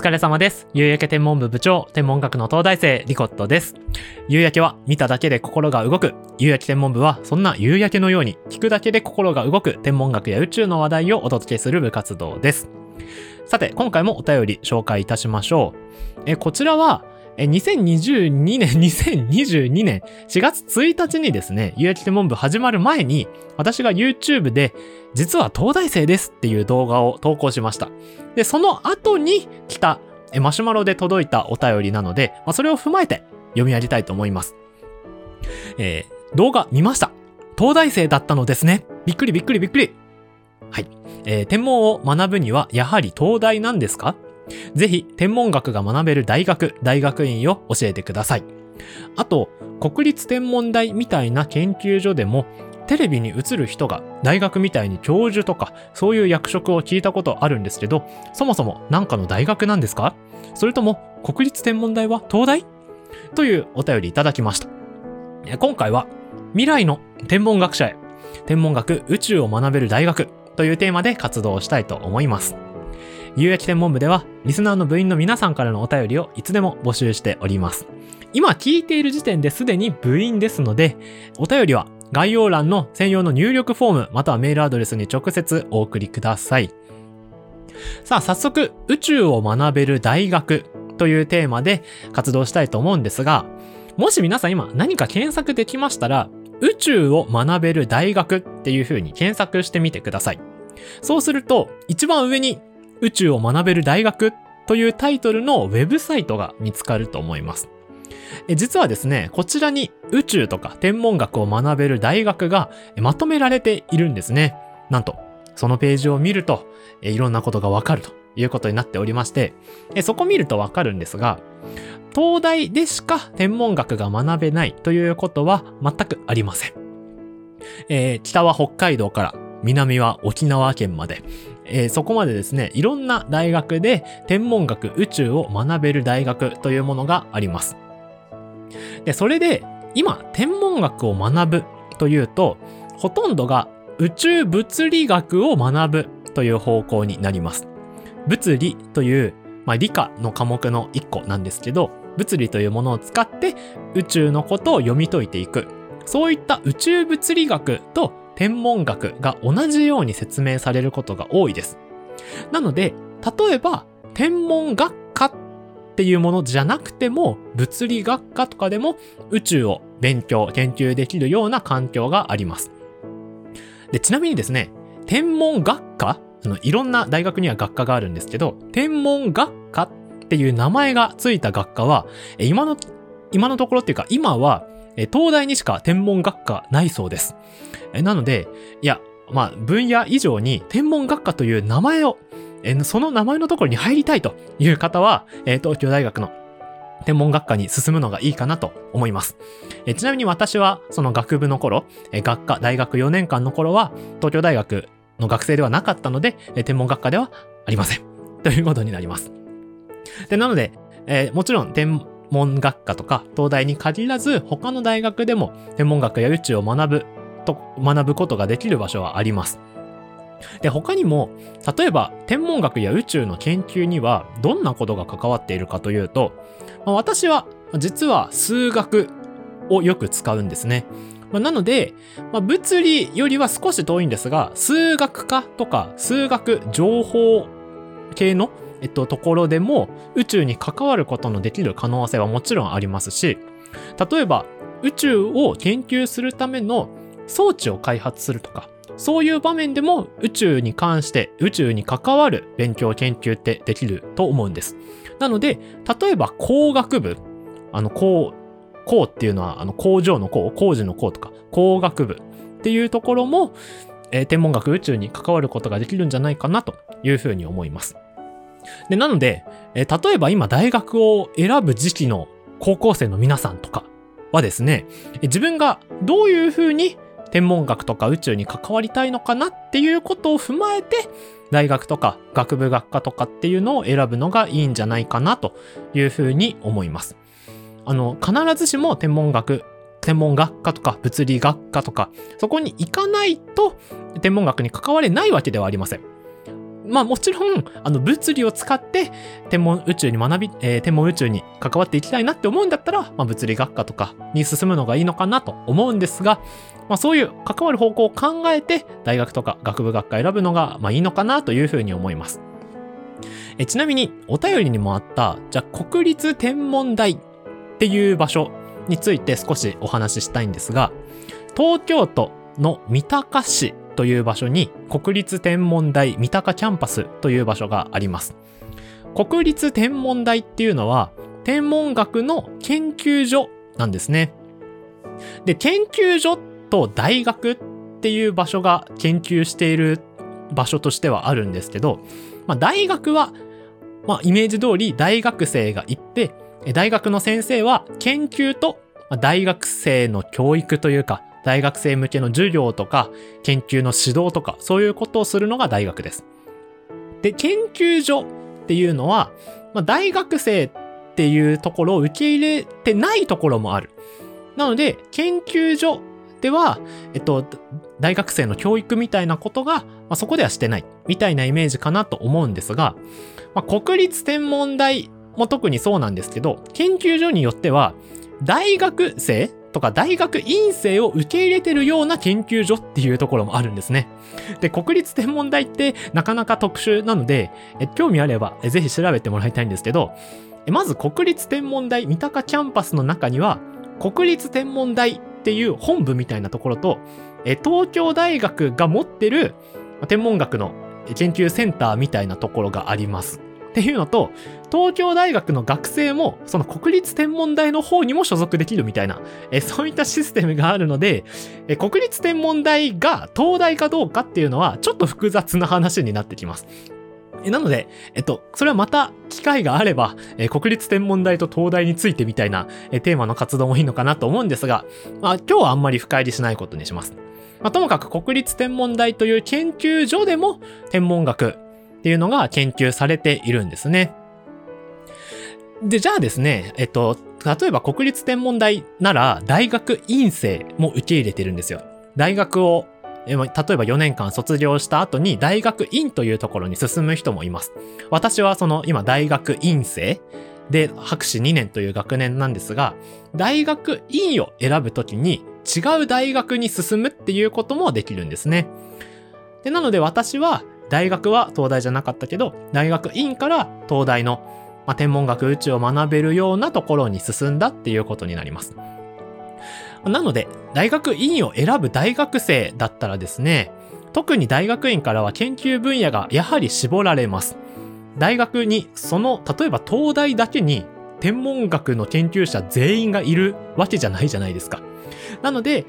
疲れ様です。夕焼け天文部部長、天文学の東大生、リコットです。夕焼けは見ただけで心が動く。夕焼け天文部はそんな夕焼けのように聞くだけで心が動く天文学や宇宙の話題をお届けする部活動です。さて、今回もお便り紹介いたしましょう。えこちらは、え2022年、2022年4月1日にですね、有益天文部始まる前に、私が YouTube で、実は東大生ですっていう動画を投稿しました。で、その後に来た、えマシュマロで届いたお便りなので、まあ、それを踏まえて読み上げたいと思います。えー、動画見ました。東大生だったのですね。びっくりびっくりびっくり。はい。えー、天文を学ぶにはやはり東大なんですか？ぜひ天文学が学べる大学、大学院を教えてください。あと、国立天文台みたいな研究所でもテレビに映る人が大学みたいに教授とかそういう役職を聞いたことあるんですけど、そもそも何かの大学なんですか？それとも国立天文台は東大？というお便りいただきました。今回は未来の天文学者へ天文学宇宙を学べる大学というテーマで活動したいと思います。有益天文部では、リスナーの部員の皆さんからのお便りをいつでも募集しております。今聞いている時点ですでに部員ですので、お便りは概要欄の専用の入力フォーム、またはメールアドレスに直接お送りください。さあ、早速、宇宙を学べる大学というテーマで活動したいと思うんですが、もし皆さん今何か検索できましたら、宇宙を学べる大学っていう風に検索してみてください。そうすると、一番上に宇宙を学べる大学というタイトルのウェブサイトが見つかると思います。実はですね、こちらに宇宙とか天文学を学べる大学がまとめられているんですね。なんと、そのページを見ると、いろんなことがわかるということになっておりまして、そこ見るとわかるんですが、東大でしか天文学が学べないということは全くありません。えー、北は北海道から南は沖縄県まで、えー、そこまでですね、いろんな大学で天文学、宇宙を学べる大学というものがあります。で、それで、今、天文学を学ぶというと、ほとんどが宇宙物理学を学ぶという方向になります。物理という、まあ、理科の科目の一個なんですけど、物理というものを使って宇宙のことを読み解いていく。そういった宇宙物理学と天文学が同じように説明されることが多いです。なので、例えば、天文学科っていうものじゃなくても、物理学科とかでも宇宙を勉強、研究できるような環境があります。で、ちなみにですね、天文学科あの、いろんな大学には学科があるんですけど、天文学科っていう名前がついた学科は、今の、今のところっていうか、今は、え東大にしか天文学科ないそうです。なので、いや、まあ、分野以上に天文学科という名前を、その名前のところに入りたいという方は、東京大学の天文学科に進むのがいいかなと思います。えちなみに私はその学部の頃、え学科、大学4年間の頃は東京大学の学生ではなかったので、え天文学科ではありません。ということになります。で、なので、えー、もちろん天文学科とか東大に限らず他の大学でも天文学や宇宙を学ぶと、学ぶことができる場所はあります。で、他にも、例えば天文学や宇宙の研究にはどんなことが関わっているかというと、まあ、私は実は数学をよく使うんですね。まあ、なので、まあ、物理よりは少し遠いんですが、数学科とか数学情報系の、えっと、ところでも宇宙に関わることのできる可能性はもちろんありますし、例えば宇宙を研究するための装置を開発するとか、そういう場面でも宇宙に関して宇宙に関わる勉強研究ってできると思うんです。なので、例えば工学部、あの工、工っていうのはあの工場の工、工事の工とか工学部っていうところも、えー、天文学宇宙に関わることができるんじゃないかなというふうに思います。で、なので、えー、例えば今大学を選ぶ時期の高校生の皆さんとかはですね、自分がどういうふうに天文学とか宇宙に関わりたいのかなっていうことを踏まえて、大学とか学部学科とかっていうのを選ぶのがいいんじゃないかなというふうに思います。あの、必ずしも天文学、天文学科とか物理学科とか、そこに行かないと天文学に関われないわけではありません。まあもちろん、あの物理を使って天文宇宙に学び、えー、天文宇宙に関わっていきたいなって思うんだったら、まあ物理学科とかに進むのがいいのかなと思うんですが、まあそういう関わる方向を考えて大学とか学部学科選ぶのがまあいいのかなというふうに思います。えちなみにお便りにもあった、じゃあ国立天文台っていう場所について少しお話ししたいんですが、東京都の三鷹市という場所に国立天文台三鷹キャンパスという場所があります。国立天文台っていうのは天文学の研究所なんですね。で、研究所と大学っていう場所が研究している場所としてはあるんですけど、まあ、大学は、まあ、イメージ通り大学生が行って、大学の先生は研究と大学生の教育というか、大学生向けの授業とか、研究の指導とか、そういうことをするのが大学です。で、研究所っていうのは、まあ、大学生っていうところを受け入れてないところもある。なので、研究所では、えっと、大学生の教育みたいなことが、まあ、そこではしてない、みたいなイメージかなと思うんですが、まあ、国立天文台も特にそうなんですけど、研究所によっては、大学生とか大学院生を受け入れてるような研究所っていうところもあるんですね。で、国立天文台ってなかなか特殊なので、え興味あればぜひ調べてもらいたいんですけど、まず国立天文台三鷹キャンパスの中には、国立天文台っていう本部みたいなところと、え東京大学が持ってる天文学の研究センターみたいなところがあります。っていうのと、東京大学の学生も、その国立天文台の方にも所属できるみたいな、えそういったシステムがあるのでえ、国立天文台が東大かどうかっていうのは、ちょっと複雑な話になってきます。なので、えっと、それはまた機会があれば、え国立天文台と東大についてみたいな、えテーマの活動もいいのかなと思うんですが、まあ、今日はあんまり深入りしないことにします。まあ、ともかく国立天文台という研究所でも天文学っていうのが研究されているんですね。で、じゃあですね、えっと、例えば国立天文台なら大学院生も受け入れてるんですよ。大学を、例えば4年間卒業した後に大学院というところに進む人もいます。私はその今大学院生で博士2年という学年なんですが、大学院を選ぶときに違う大学に進むっていうこともできるんですね。で、なので私は大学は東大じゃなかったけど、大学院から東大の、まあ、天文学宇宙を学べるようなところに進んだっていうことになります。なので、大学院を選ぶ大学生だったらですね、特に大学院からは研究分野がやはり絞られます。大学に、その、例えば東大だけに天文学の研究者全員がいるわけじゃないじゃないですか。なので、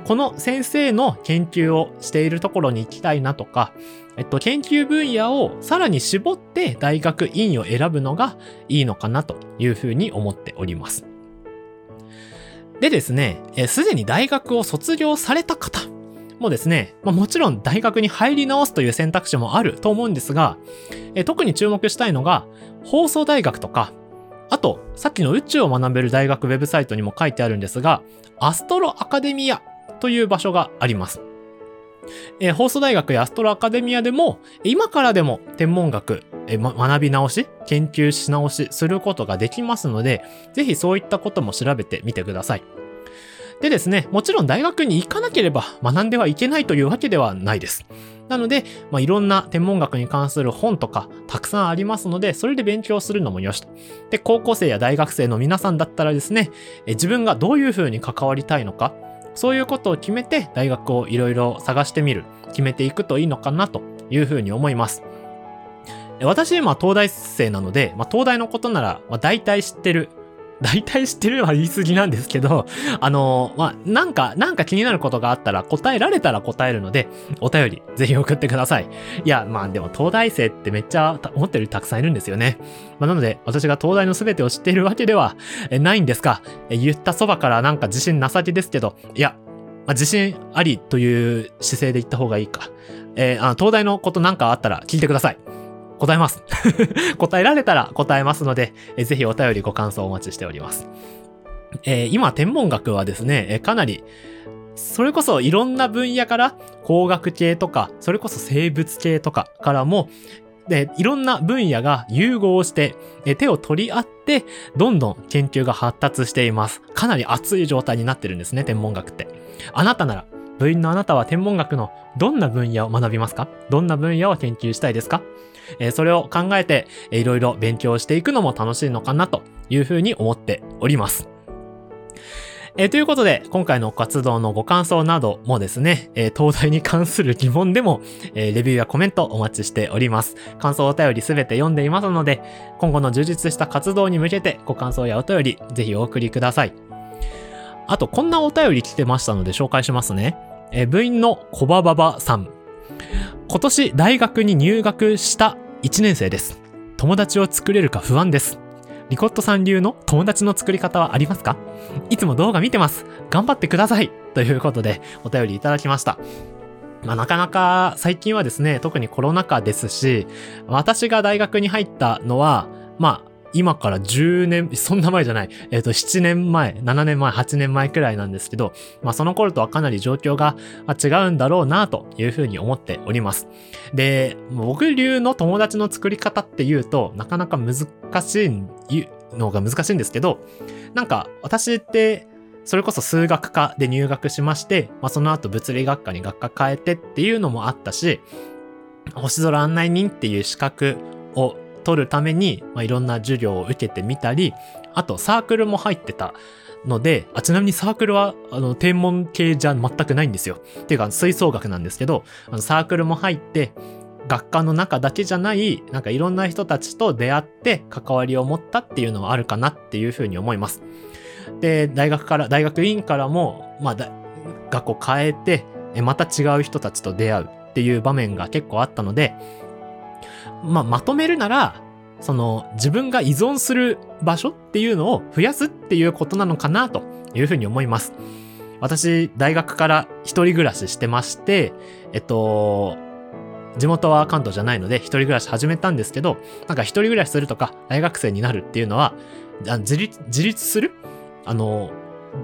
この先生の研究をしているところに行きたいなとか、えっと、研究分野をさらに絞って大学院を選ぶのがいいのかなというふうに思っております。でですね、すでに大学を卒業された方もですね、ま、もちろん大学に入り直すという選択肢もあると思うんですが、え特に注目したいのが、放送大学とか、あと、さっきの宇宙を学べる大学ウェブサイトにも書いてあるんですが、アストロアカデミアという場所があります。えー、放送大学やアストロアカデミアでも、今からでも天文学、えー、学び直し、研究し直しすることができますので、ぜひそういったことも調べてみてください。でですね、もちろん大学に行かなければ学んではいけないというわけではないです。なので、まあ、いろんな天文学に関する本とかたくさんありますので、それで勉強するのもよしと。で、高校生や大学生の皆さんだったらですね、え自分がどういうふうに関わりたいのか、そういうことを決めて大学をいろいろ探してみる、決めていくといいのかなというふうに思います。私、今東大生なので、まあ、東大のことなら、まあ、大体知ってる大体知ってるは言い過ぎなんですけど、あの、まあ、なんか、なんか気になることがあったら答えられたら答えるので、お便りぜひ送ってください。いや、まあでも東大生ってめっちゃ思ってるたくさんいるんですよね。まあ、なので、私が東大の全てを知っているわけではないんですが、言ったそばからなんか自信なさげですけど、いや、まあ、自信ありという姿勢で言った方がいいか。えー、あの東大のことなんかあったら聞いてください。答えます。答えられたら答えますので、ぜひお便りご感想お待ちしております。えー、今、天文学はですね、かなりそれこそいろんな分野から工学系とか、それこそ生物系とかからも、で、いろんな分野が融合して、手を取り合って、どんどん研究が発達しています。かなり熱い状態になってるんですね、天文学って。あなたなら、部員のあなたは天文学のどんな分野を学びますか？どんな分野を研究したいですか？えそれを考えて、いろいろ勉強していくのも楽しいのかなというふうに思っております。え、ということで、今回の活動のご感想などもですね、え、東大に関する疑問でも、え、レビューやコメントお待ちしております。感想お便りすべて読んでいますので、今後の充実した活動に向けてご感想やお便り、ぜひお送りください。あと、こんなお便り来てましたので紹介しますね。え部員のコバババさん。今年大学に入学した1年生です。友達を作れるか不安です。リコットさん流の友達の作り方はありますか？いつも動画見てます。頑張ってください。ということで、お便りいただきました。まあ、なかなか最近はですね、特にコロナ禍ですし、私が大学に入ったのは、まあ、今から10年、そんな前じゃない、えっ、ー、と、7年前、7年前、8年前くらいなんですけど、まあその頃とはかなり状況が違うんだろうなというふうに思っております。で、僕流の友達の作り方っていうと、なかなか難しいのが難しいんですけど、なんか私って、それこそ数学科で入学しまして、まあ、その後物理学科に学科変えてっていうのもあったし、星空案内人っていう資格を取るために、まあ、いろんな授業を受けてみたり、あとサークルも入ってたので、あちなみにサークルは、あの、天文系じゃ全くないんですよ。っていうか、吹奏楽なんですけど、あのサークルも入って、学科の中だけじゃない、なんかいろんな人たちと出会って関わりを持ったっていうのはあるかなっていうふうに思います。で、大学から、大学院からも、まあ、学校変えて、また違う人たちと出会うっていう場面が結構あったので、まあ、まとめるなら、その自分が依存する場所っていうのを増やすっていうことなのかなというふうに思います。私、大学から一人暮らししてまして、えっと、地元は関東じゃないので一人暮らし始めたんですけど、なんか一人暮らしするとか大学生になるっていうのは、自立、自立する？あの、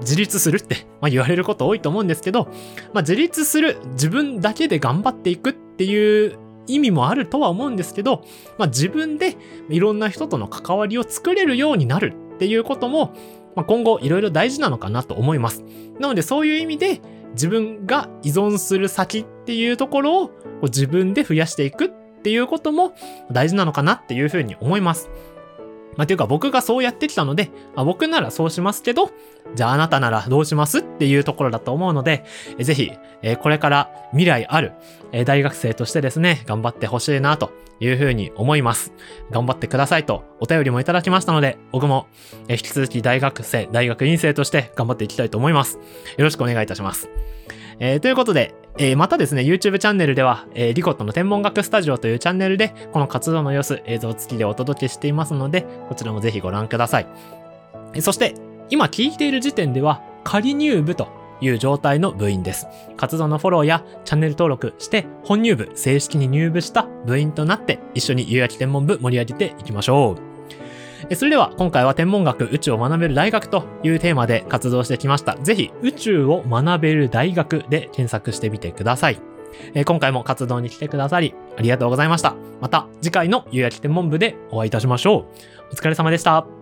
自立するって、まあ、言われること多いと思うんですけど、まあ、自立する、自分だけで頑張っていくっていう意味もあるとは思うんですけど、まあ、自分でいろんな人との関わりを作れるようになるっていうことも、まあ、今後いろいろ大事なのかなと思います。なのでそういう意味で自分が依存する先っていうところを自分で増やしていくっていうことも大事なのかなっていうふうに思います。まあ、ていうか僕がそうやってきたので、あ、僕ならそうしますけど、じゃああなたならどうしますっていうところだと思うので、えぜひ、えこれから未来ある、え大学生としてですね、頑張ってほしいなというふうに思います。頑張ってくださいとお便りもいただきましたので、僕も、え引き続き大学生、大学院生として頑張っていきたいと思います。よろしくお願いいたします。えー、ということで、えー、またですね、YouTube チャンネルでは、えー、リコットの天文学スタジオというチャンネルで、この活動の様子、映像付きでお届けしていますので、こちらもぜひご覧ください。えそして、今聞いている時点では、仮入部という状態の部員です。活動のフォローやチャンネル登録して、本入部、正式に入部した部員となって、一緒に夕焼き天文部盛り上げていきましょう。それでは今回は天文学宇宙を学べる大学というテーマで活動してきました。ぜひ宇宙を学べる大学で検索してみてください。今回も活動に来てくださりありがとうございました。また次回の夕焼き天文部でお会いいたしましょう。お疲れ様でした。